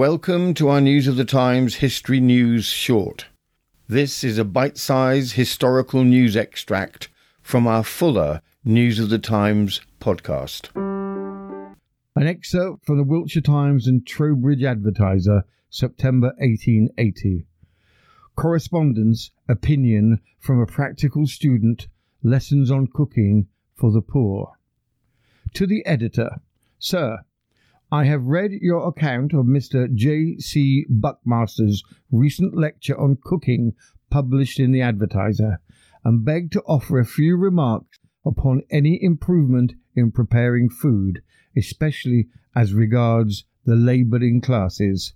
Welcome to our News of the Times History News Short. This is a bite sized historical news extract from our fuller News of the Times podcast. An excerpt from the Wiltshire Times and Trowbridge Advertiser, September 1880. Correspondence, opinion from a practical student, lessons on cooking for the poor. To the editor, Sir, I have read your account of Mr. J. C. Buckmaster's recent lecture on cooking published in the Advertiser, and beg to offer a few remarks upon any improvement in preparing food, especially as regards the labouring classes.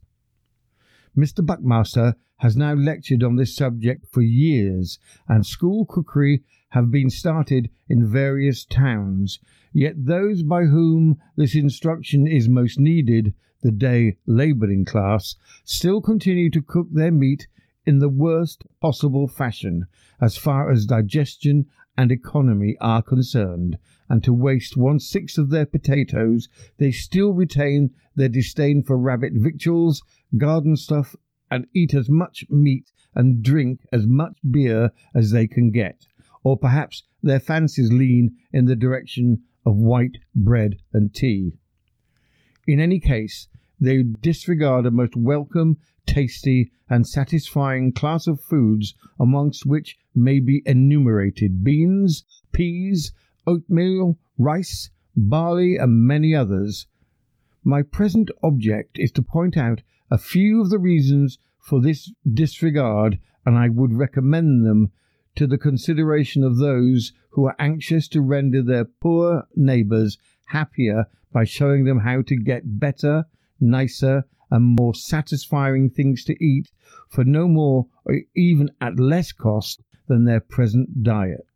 Mr. Buckmaster has now lectured on this subject for years, and school cookery have been started in various towns, Yet those by whom this instruction is most needed, the day labouring class, still continue to cook their meat in the worst possible fashion as far as digestion and economy are concerned, and to waste one sixth of their potatoes, they still retain their disdain for rabbit victuals, garden stuff, and eat as much meat and drink as much beer as they can get. Or perhaps their fancies lean in the direction of white bread and tea. In any case, they disregard a most welcome, tasty, and satisfying class of foods amongst which may be enumerated beans, peas, oatmeal, rice, barley, and many others. My present object is to point out a few of the reasons for this disregard, and I would recommend them to the consideration of those who are anxious to render their poor neighbours happier by showing them how to get better, nicer, and more satisfying things to eat for no more or even at less cost than their present diet.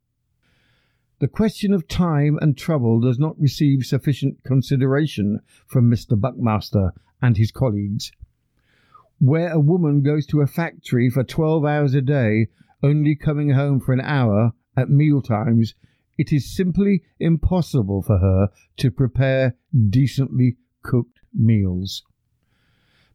The question of time and trouble does not receive sufficient consideration from Mr. Buckmaster and his colleagues. Where a woman goes to a factory for twelve hours a day only coming home for an hour at meal times, it is simply impossible for her to prepare decently cooked meals.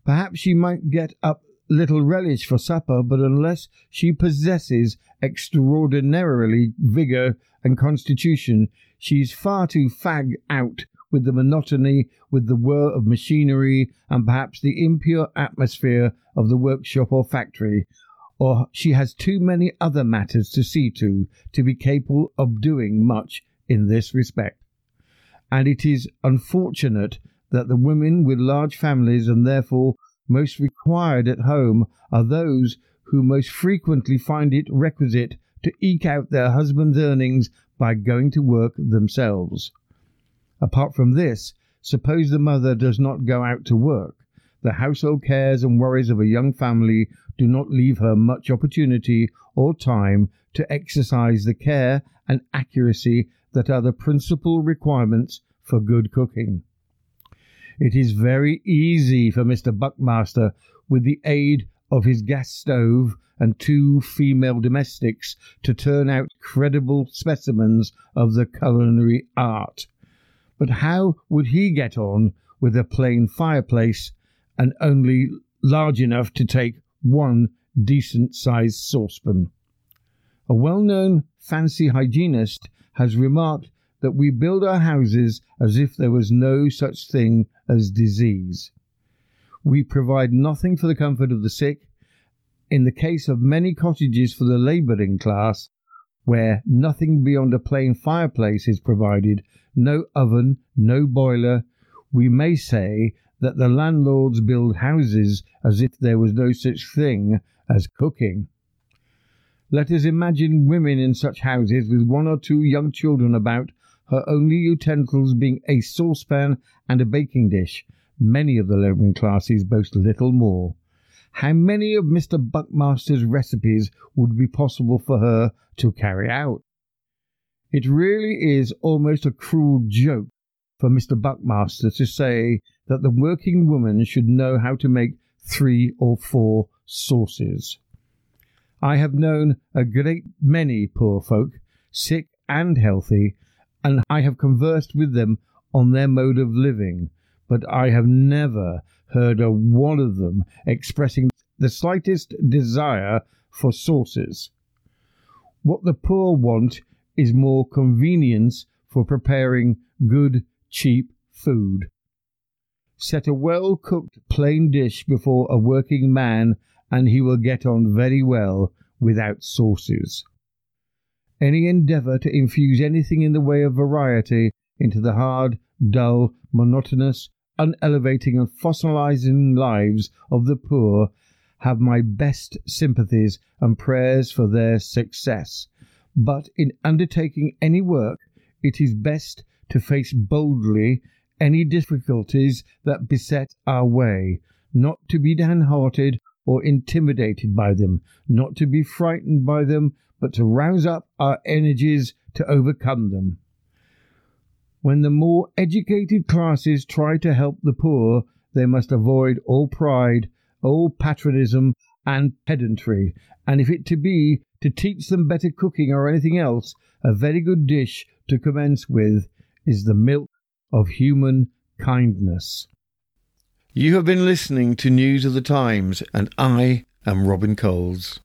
Perhaps she might get up little relish for supper, but unless she possesses extraordinarily vigour and constitution, she is far too fag out with the monotony, with the whir of machinery, and perhaps the impure atmosphere of the workshop or factory, or she has too many other matters to see to to be capable of doing much in this respect. And it is unfortunate that the women with large families and therefore most required at home are those who most frequently find it requisite to eke out their husband's earnings by going to work themselves. Apart from this, suppose the mother does not go out to work. The household cares and worries of a young family do not leave her much opportunity or time to exercise the care and accuracy that are the principal requirements for good cooking. It is very easy for Mr. Buckmaster, with the aid of his gas stove and two female domestics, to turn out credible specimens of the culinary art. But how would he get on with a plain fireplace and only large enough to take one decent sized saucepan. A well known fancy hygienist has remarked that we build our houses as if there was no such thing as disease. We provide nothing for the comfort of the sick. In the case of many cottages for the labouring class, where nothing beyond a plain fireplace is provided, no oven, no boiler, we may say that the landlords build houses as if there was no such thing as cooking. Let us imagine women in such houses with one or two young children about, her only utensils being a saucepan and a baking dish. Many of the labouring classes boast little more. How many of Mr. Buckmaster's recipes would be possible for her to carry out? It really is almost a cruel joke for Mr. Buckmaster to say that the working woman should know how to make three or four sauces. I have known a great many poor folk, sick and healthy, and I have conversed with them on their mode of living, but I have never heard of one of them expressing the slightest desire for sauces. What the poor want is more convenience for preparing good, cheap food. Set a well cooked plain dish before a working man, and he will get on very well without sauces. Any endeavour to infuse anything in the way of variety into the hard, dull, monotonous, unelevating, and fossilizing lives of the poor have my best sympathies and prayers for their success. But in undertaking any work, it is best to face boldly any difficulties that beset our way, not to be downhearted or intimidated by them, not to be frightened by them, but to rouse up our energies to overcome them. When the more educated classes try to help the poor, they must avoid all pride, all patronism, and pedantry, and if it to be to teach them better cooking or anything else, a very good dish to commence with is the milk of human kindness. You have been listening to News of the Times, and I am Robin Coles.